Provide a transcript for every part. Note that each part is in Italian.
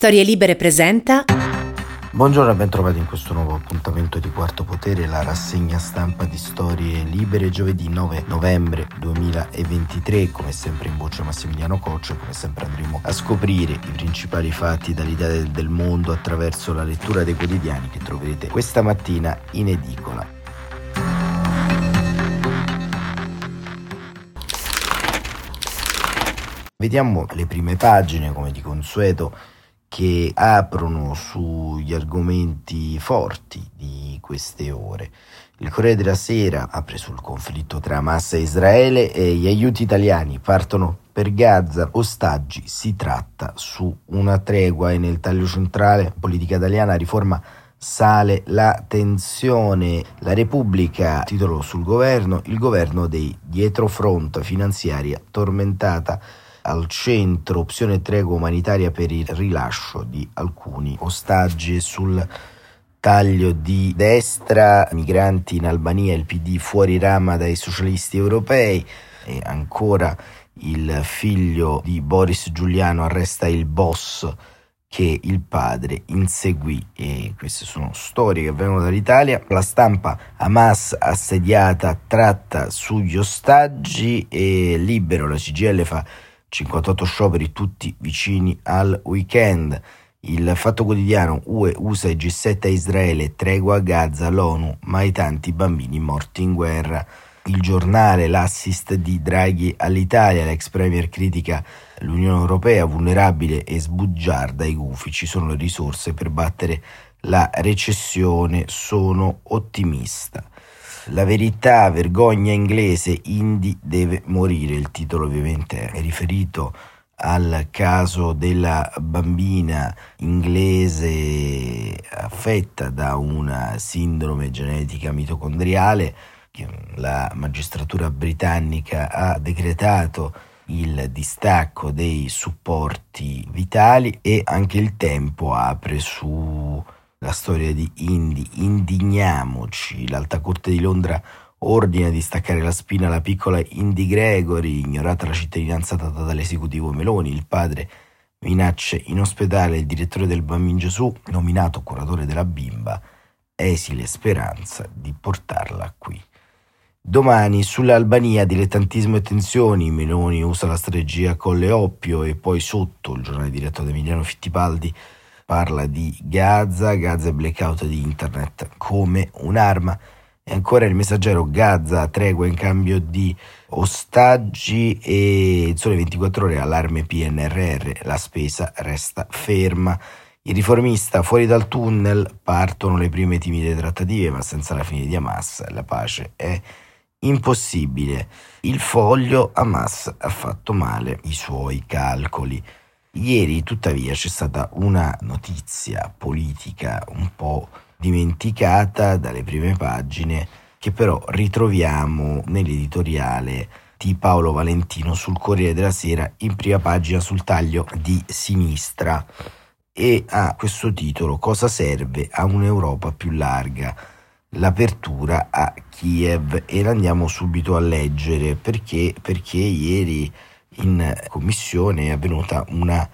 Storie Libere presenta. Buongiorno e ben trovati in questo nuovo appuntamento di Quarto Potere, la rassegna stampa di Storie Libere, giovedì 9 novembre 2023. Come sempre in voce Massimiliano Coccio, come sempre andremo a scoprire i principali fatti dall'Italia del mondo attraverso la lettura dei quotidiani che troverete questa mattina in edicola. Vediamo le prime pagine, come di consueto, che aprono sugli argomenti forti di queste ore. Il Corriere della Sera apre sul conflitto tra Hamas e Israele e gli aiuti italiani partono per Gaza, ostaggi, si tratta su una tregua e nel taglio centrale politica italiana riforma sale la tensione. La Repubblica, titolo sul governo, il governo dei dietrofront finanziaria tormentata al centro opzione tregua umanitaria per il rilascio di alcuni ostaggi. Sul taglio di destra, migranti in Albania, il PD fuori rama dai socialisti europei. E ancora il figlio di Boris Giuliano arresta il boss che il padre inseguì. E queste sono storie che vengono dall'Italia. La stampa Hamas assediata tratta sugli ostaggi e libero la CGL fa 58 scioperi tutti vicini al weekend. Il Fatto Quotidiano UE, USA e G7 a Israele, tregua a Gaza, l'ONU, mai tanti bambini morti in guerra. Il giornale, l'assist di Draghi all'Italia, l'ex premier critica l'Unione Europea vulnerabile e sbugiarda ai gufi, ci sono le risorse per battere la recessione, sono ottimista. La verità, vergogna inglese, Indy deve morire. Il titolo ovviamente è riferito al caso della bambina inglese affetta da una sindrome genetica mitocondriale che la magistratura britannica ha decretato il distacco dei supporti vitali e anche il tempo apre su la storia di Indy, indigniamoci, l'Alta Corte di Londra ordina di staccare la spina alla piccola Indy Gregory, ignorata la cittadinanza data dall'esecutivo Meloni, il padre minaccia in ospedale il direttore del Bambin Gesù, nominato curatore della bimba, esile speranza di portarla qui. Domani sull'Albania dilettantismo e tensioni, Meloni usa la strategia Colle Oppio e poi sotto il giornale diretto da Emiliano Fittipaldi parla di Gaza, Gaza e blackout di internet come un'arma. E ancora il messaggero Gaza, tregua in cambio di ostaggi e in sole 24 ore allarme PNRR, la spesa resta ferma. Il riformista fuori dal tunnel partono le prime timide trattative, ma senza la fine di Hamas la pace è impossibile. Il foglio Hamas ha fatto male i suoi calcoli. Ieri, tuttavia, c'è stata una notizia politica un po' dimenticata dalle prime pagine, che però ritroviamo nell'editoriale di Paolo Valentino sul Corriere della Sera in prima pagina sul taglio di sinistra. E ha questo titolo Cosa serve a un'Europa più larga? L'apertura a Kiev. E l'andiamo subito a leggere. Perché, perché ieri in commissione è avvenuta una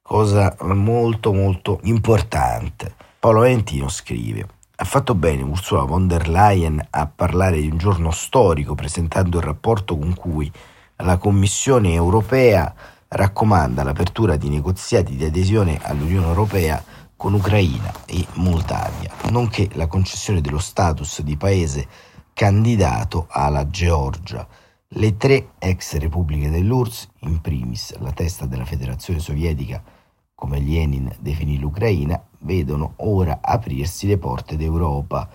cosa molto molto importante. Paolo Valentino scrive ha fatto bene Ursula von der Leyen a parlare di un giorno storico presentando il rapporto con cui la Commissione europea raccomanda l'apertura di negoziati di adesione all'Unione europea con Ucraina e Moldavia, nonché la concessione dello status di paese candidato alla Georgia le tre ex repubbliche dell'URSS, in primis la testa della Federazione Sovietica, come Lenin definì l'Ucraina, vedono ora aprirsi le porte d'Europa.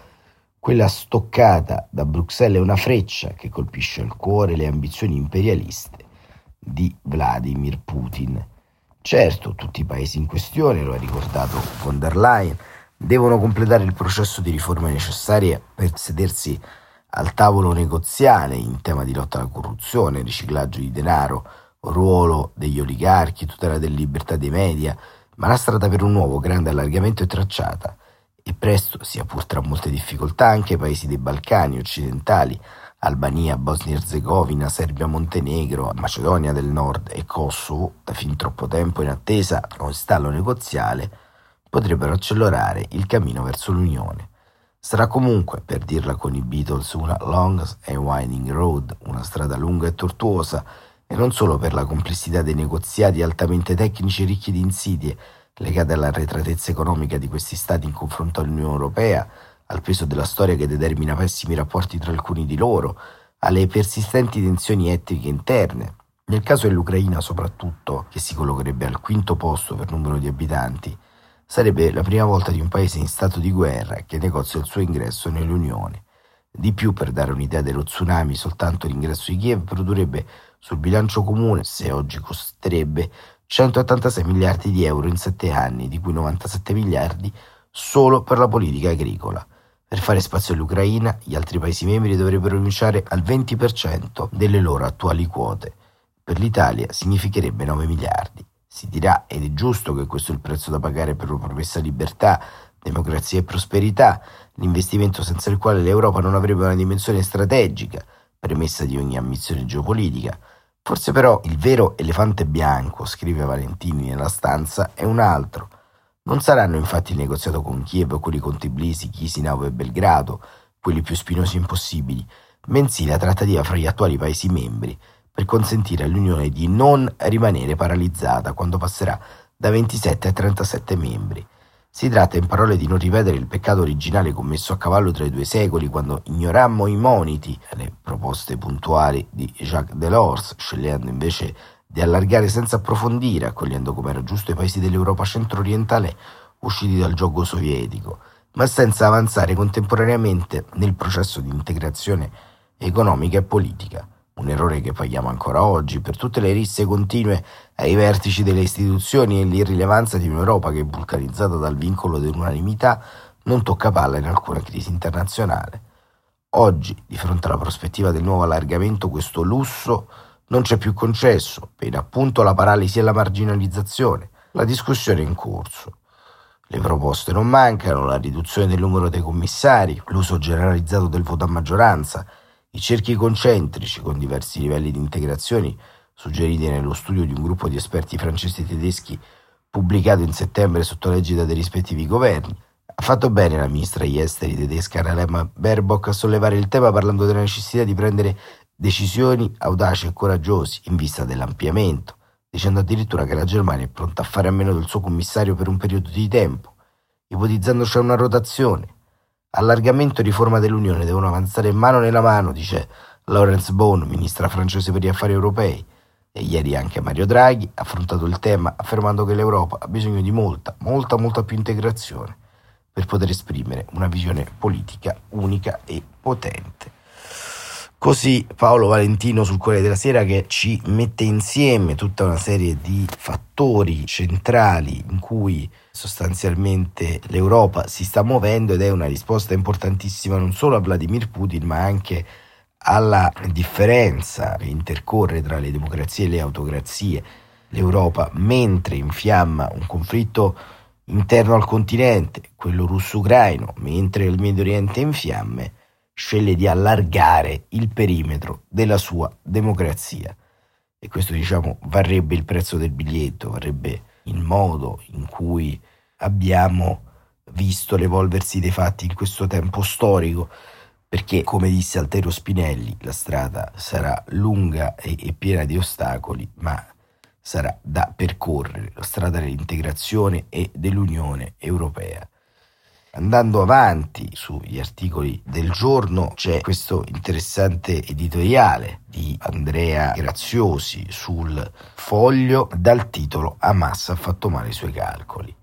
Quella stoccata da Bruxelles è una freccia che colpisce al cuore le ambizioni imperialiste di Vladimir Putin. Certo, tutti i paesi in questione, lo ha ricordato von der Leyen, devono completare il processo di riforme necessarie per sedersi al tavolo negoziale in tema di lotta alla corruzione, riciclaggio di denaro, ruolo degli oligarchi, tutela delle libertà dei media, ma la strada per un nuovo grande allargamento è tracciata e presto, sia pur tra molte difficoltà, anche i paesi dei Balcani occidentali Albania, Bosnia-Herzegovina, Serbia, Montenegro, Macedonia del Nord e Kosovo, da fin troppo tempo in attesa o in stallo negoziale, potrebbero accelerare il cammino verso l'Unione. Sarà comunque, per dirla con i Beatles, una long and winding road, una strada lunga e tortuosa, e non solo per la complessità dei negoziati altamente tecnici ricchi di insidie, legate all'arretratezza economica di questi stati in confronto all'Unione Europea, al peso della storia che determina pessimi rapporti tra alcuni di loro, alle persistenti tensioni etniche interne. Nel caso dell'Ucraina soprattutto, che si collocherebbe al quinto posto per numero di abitanti, sarebbe la prima volta di un paese in stato di guerra che negozia il suo ingresso nell'Unione. Di più, per dare un'idea dello tsunami, soltanto l'ingresso di Kiev produrrebbe sul bilancio comune, se oggi costerebbe 186 miliardi di euro in sette anni, di cui 97 miliardi solo per la politica agricola. Per fare spazio all'Ucraina, gli altri Paesi membri dovrebbero rinunciare al 20% delle loro attuali quote. Per l'Italia significherebbe 9 miliardi. Si dirà, ed è giusto che questo è il prezzo da pagare per una promessa libertà, democrazia e prosperità, l'investimento senza il quale l'Europa non avrebbe una dimensione strategica, premessa di ogni ambizione geopolitica. Forse però il vero elefante bianco, scrive Valentini nella stanza, è un altro. Non saranno infatti il negoziato con Kiev o con i conti Blisi, Chisinau e Belgrado, quelli più spinosi impossibili, bensì la trattativa fra gli attuali Paesi membri per consentire all'Unione di non rimanere paralizzata quando passerà da 27 a 37 membri. Si tratta in parole di non ripetere il peccato originale commesso a cavallo tra i due secoli quando ignorammo i moniti, le proposte puntuali di Jacques Delors, scegliendo invece di allargare senza approfondire, accogliendo come era giusto i paesi dell'Europa centro-orientale usciti dal gioco sovietico, ma senza avanzare contemporaneamente nel processo di integrazione economica e politica un errore che paghiamo ancora oggi per tutte le risse continue ai vertici delle istituzioni e l'irrilevanza di un'Europa che, vulcanizzata dal vincolo dell'unanimità, non tocca palla in alcuna crisi internazionale. Oggi, di fronte alla prospettiva del nuovo allargamento, questo lusso non c'è più concesso, per appunto la paralisi e la marginalizzazione. La discussione è in corso. Le proposte non mancano, la riduzione del numero dei commissari, l'uso generalizzato del voto a maggioranza, i cerchi concentrici, con diversi livelli di integrazione, suggeriti nello studio di un gruppo di esperti francesi e tedeschi pubblicato in settembre sotto l'egida dei rispettivi governi, ha fatto bene la ministra degli esteri tedesca Annalena Baerbock a sollevare il tema parlando della necessità di prendere decisioni audaci e coraggiose in vista dell'ampliamento, dicendo addirittura che la Germania è pronta a fare a meno del suo commissario per un periodo di tempo, ipotizzando cioè una rotazione, Allargamento e riforma dell'Unione devono avanzare mano nella mano, dice Laurence Bone, ministra francese per gli affari europei. E ieri anche Mario Draghi ha affrontato il tema affermando che l'Europa ha bisogno di molta, molta, molta più integrazione per poter esprimere una visione politica unica e potente. Così Paolo Valentino sul Corriere della Sera che ci mette insieme tutta una serie di fattori centrali in cui sostanzialmente l'Europa si sta muovendo ed è una risposta importantissima non solo a Vladimir Putin ma anche alla differenza che intercorre tra le democrazie e le autocrazie. L'Europa, mentre infiamma un conflitto interno al continente, quello russo-ucraino, mentre il Medio Oriente è in fiamme, sceglie di allargare il perimetro della sua democrazia. E questo, diciamo, varrebbe il prezzo del biglietto, varrebbe il modo in cui abbiamo visto l'evolversi dei fatti in questo tempo storico, perché, come disse Altero Spinelli, la strada sarà lunga e, e piena di ostacoli, ma sarà da percorrere, la strada dell'integrazione e dell'Unione Europea. Andando avanti sugli articoli del giorno c'è questo interessante editoriale di Andrea Graziosi sul foglio dal titolo Hamas ha fatto male i suoi calcoli.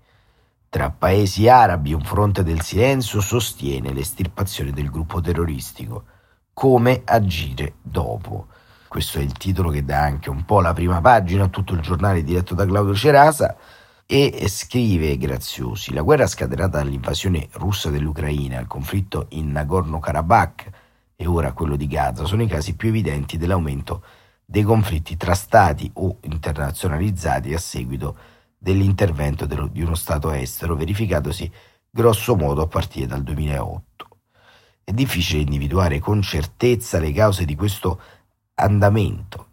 Tra paesi arabi un fronte del silenzio sostiene l'estirpazione del gruppo terroristico. Come agire dopo? Questo è il titolo che dà anche un po' la prima pagina a tutto il giornale diretto da Claudio Cerasa e scrive Graziosi, la guerra scatenata dall'invasione russa dell'Ucraina, il conflitto in Nagorno-Karabakh e ora quello di Gaza sono i casi più evidenti dell'aumento dei conflitti tra stati o internazionalizzati a seguito dell'intervento di uno Stato estero verificatosi grosso modo a partire dal 2008. È difficile individuare con certezza le cause di questo andamento,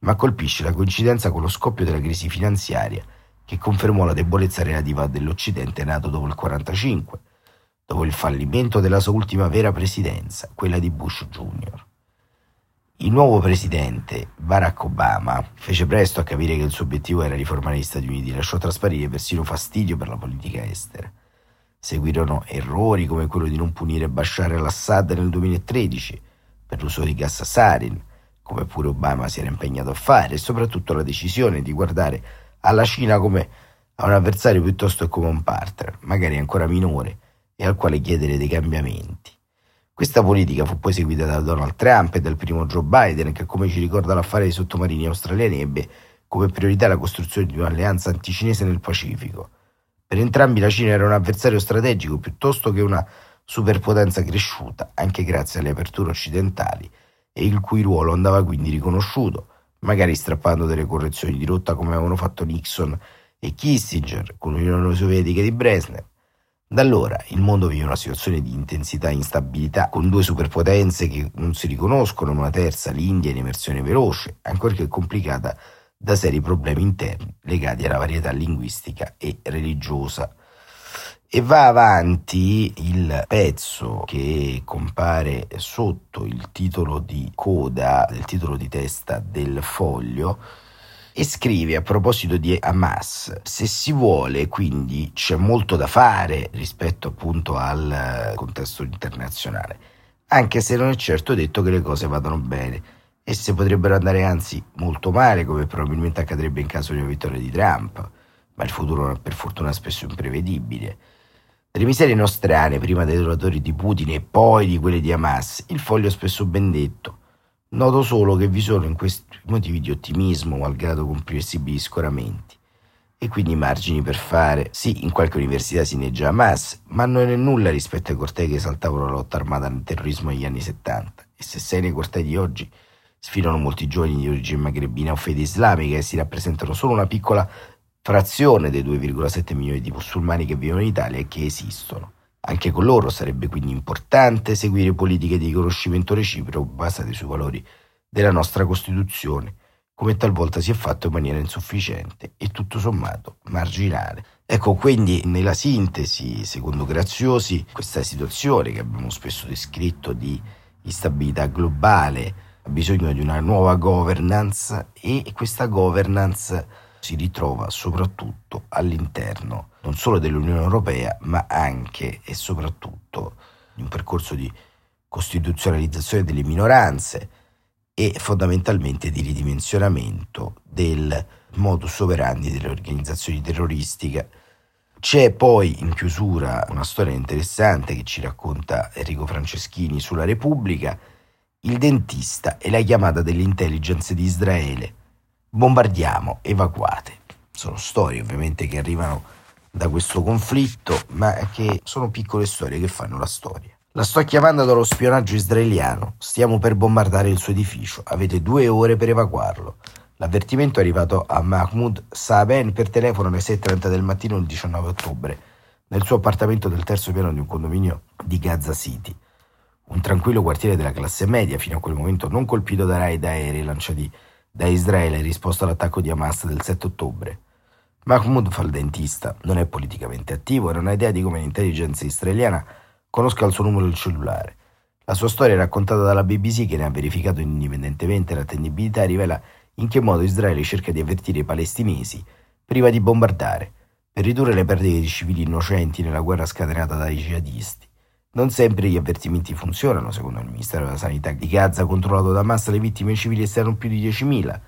ma colpisce la coincidenza con lo scoppio della crisi finanziaria che confermò la debolezza relativa dell'Occidente nato dopo il 1945, dopo il fallimento della sua ultima vera presidenza, quella di Bush Jr. Il nuovo presidente, Barack Obama, fece presto a capire che il suo obiettivo era riformare gli Stati Uniti, lasciò trasparire persino fastidio per la politica estera. Seguirono errori come quello di non punire Bashar al-Assad nel 2013 per l'uso di gas sarin, come pure Obama si era impegnato a fare, e soprattutto la decisione di guardare alla Cina come a un avversario piuttosto che come un partner, magari ancora minore, e al quale chiedere dei cambiamenti. Questa politica fu poi seguita da Donald Trump e dal primo Joe Biden, che come ci ricorda l'affare dei sottomarini australiani ebbe come priorità la costruzione di un'alleanza anticinese nel Pacifico. Per entrambi la Cina era un avversario strategico piuttosto che una superpotenza cresciuta, anche grazie alle aperture occidentali, e il cui ruolo andava quindi riconosciuto, magari strappando delle correzioni di rotta come avevano fatto Nixon e Kissinger con l'Unione Sovietica di Brezhnev, da allora il mondo vive una situazione di intensità e instabilità, con due superpotenze che non si riconoscono, una terza, l'India, in emersione veloce, ancorché complicata da seri problemi interni legati alla varietà linguistica e religiosa. E va avanti il pezzo che compare sotto il titolo di coda, il titolo di testa del foglio, e scrive a proposito di Hamas, se si vuole quindi c'è molto da fare rispetto appunto al contesto internazionale, anche se non è certo detto che le cose vadano bene. Esse potrebbero andare anzi molto male, come probabilmente accadrebbe in caso di una vittoria di Trump, ma il futuro per fortuna spesso imprevedibile. Delle miserie nostrane, prima dei donatori di Putin e poi di quelle di Hamas, il foglio spesso ben detto. Noto solo che vi sono in questi motivi di ottimismo, malgrado comprensibili scoramenti, e quindi margini per fare. Sì, in qualche università si neggia Hamas, ma non è nulla rispetto ai cortei che esaltavano la lotta armata nel terrorismo negli anni 70. E se sei nei cortei di oggi, sfilano molti giovani di origine magrebina o fede islamica e si rappresentano solo una piccola frazione dei 2,7 milioni di musulmani che vivono in Italia e che esistono. Anche con loro sarebbe quindi importante seguire politiche di riconoscimento reciproco basate sui valori della nostra Costituzione, come talvolta si è fatto in maniera insufficiente e tutto sommato marginale. Ecco, quindi nella sintesi, secondo Graziosi, questa situazione che abbiamo spesso descritto di instabilità globale ha bisogno di una nuova governance e questa governance si ritrova soprattutto all'interno non solo dell'Unione Europea, ma anche e soprattutto in un percorso di costituzionalizzazione delle minoranze e fondamentalmente di ridimensionamento del modus operandi delle organizzazioni terroristiche. C'è poi in chiusura una storia interessante che ci racconta Enrico Franceschini sulla Repubblica, il dentista e la chiamata dell'intelligence di Israele bombardiamo, evacuate. Sono storie ovviamente che arrivano da questo conflitto, ma che sono piccole storie che fanno la storia. La sto chiamando dallo spionaggio israeliano. Stiamo per bombardare il suo edificio. Avete due ore per evacuarlo. L'avvertimento è arrivato a Mahmoud Saaben per telefono alle 6.30 del mattino il 19 ottobre, nel suo appartamento del terzo piano di un condominio di Gaza City. Un tranquillo quartiere della classe media, fino a quel momento non colpito da raid aerei lanciati da Israele in risposta all'attacco di Hamas del 7 ottobre. Mahmoud fa il dentista, non è politicamente attivo e non ha idea di come l'intelligence israeliana conosca il suo numero di cellulare. La sua storia raccontata dalla BBC, che ne ha verificato indipendentemente l'attendibilità, rivela in che modo Israele cerca di avvertire i palestinesi prima di bombardare, per ridurre le perdite di civili innocenti nella guerra scatenata dai jihadisti. Non sempre gli avvertimenti funzionano, secondo il Ministero della Sanità di Gaza, controllato da Hamas, le vittime civili erano più di 10.000.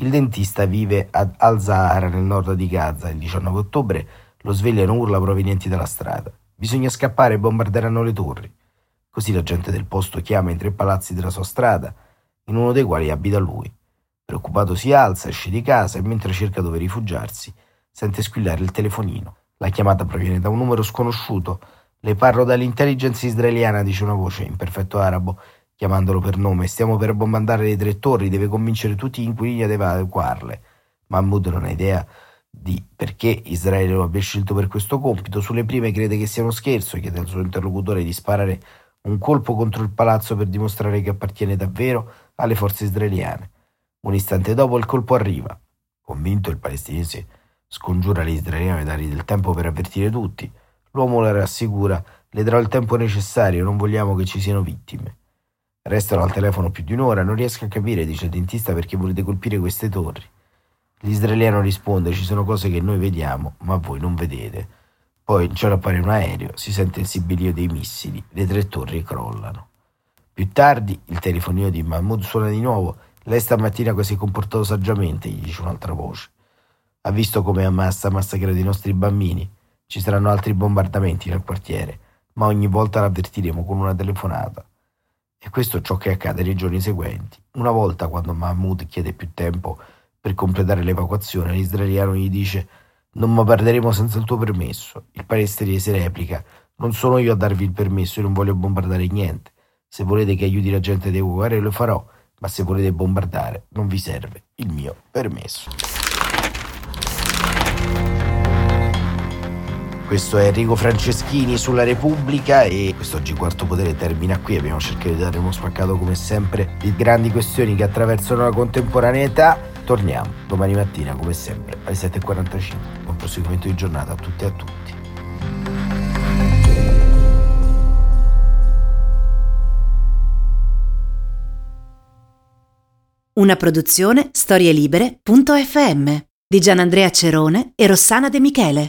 Il dentista vive ad Al-Zahara, nel nord di Gaza. Il 19 ottobre lo svegliano urla provenienti dalla strada. Bisogna scappare bombarderanno le torri. Così la gente del posto chiama in tre palazzi della sua strada, in uno dei quali abita lui. Preoccupato si alza, esce di casa e mentre cerca dove rifugiarsi, sente squillare il telefonino. La chiamata proviene da un numero sconosciuto le parlo dall'intelligence israeliana, dice una voce in perfetto arabo, chiamandolo per nome. Stiamo per bombardare le tre torri, deve convincere tutti gli inquilini ad evacuarle. Mahmoud non ha idea di perché Israele lo abbia scelto per questo compito. Sulle prime crede che sia uno scherzo e chiede al suo interlocutore di sparare un colpo contro il palazzo per dimostrare che appartiene davvero alle forze israeliane. Un istante dopo il colpo arriva. Convinto il palestinese scongiura gli israeliani di dargli del tempo per avvertire tutti. L'uomo la rassicura, le darò il tempo necessario, non vogliamo che ci siano vittime. Restano al telefono più di un'ora, non riesco a capire, dice il dentista, perché volete colpire queste torri. L'israeliano risponde, ci sono cose che noi vediamo, ma voi non vedete. Poi in cielo appare un aereo, si sente il sibilio dei missili, le tre torri crollano. Più tardi il telefonino di Mahmoud suona di nuovo. Lei stamattina si è comportato saggiamente, gli dice un'altra voce. Ha visto come Hamas ha massacrato i nostri bambini. Ci saranno altri bombardamenti nel quartiere, ma ogni volta l'avvertiremo con una telefonata. E questo è ciò che accade nei giorni seguenti. Una volta, quando Mahmoud chiede più tempo per completare l'evacuazione, l'israeliano gli dice non mi perderemo senza il tuo permesso. Il palestinese replica non sono io a darvi il permesso, io non voglio bombardare niente. Se volete che aiuti la gente ad evacuare lo farò, ma se volete bombardare non vi serve il mio permesso. Questo è Enrico Franceschini sulla Repubblica e quest'oggi Quarto Potere termina qui. Abbiamo cercato di dare uno spaccato come sempre di grandi questioni che attraversano la contemporaneità. Torniamo domani mattina come sempre alle 7.45. Buon proseguimento di giornata a tutti e a tutti. Una produzione storielibere.fm di Gianandrea Cerone e Rossana De Michele.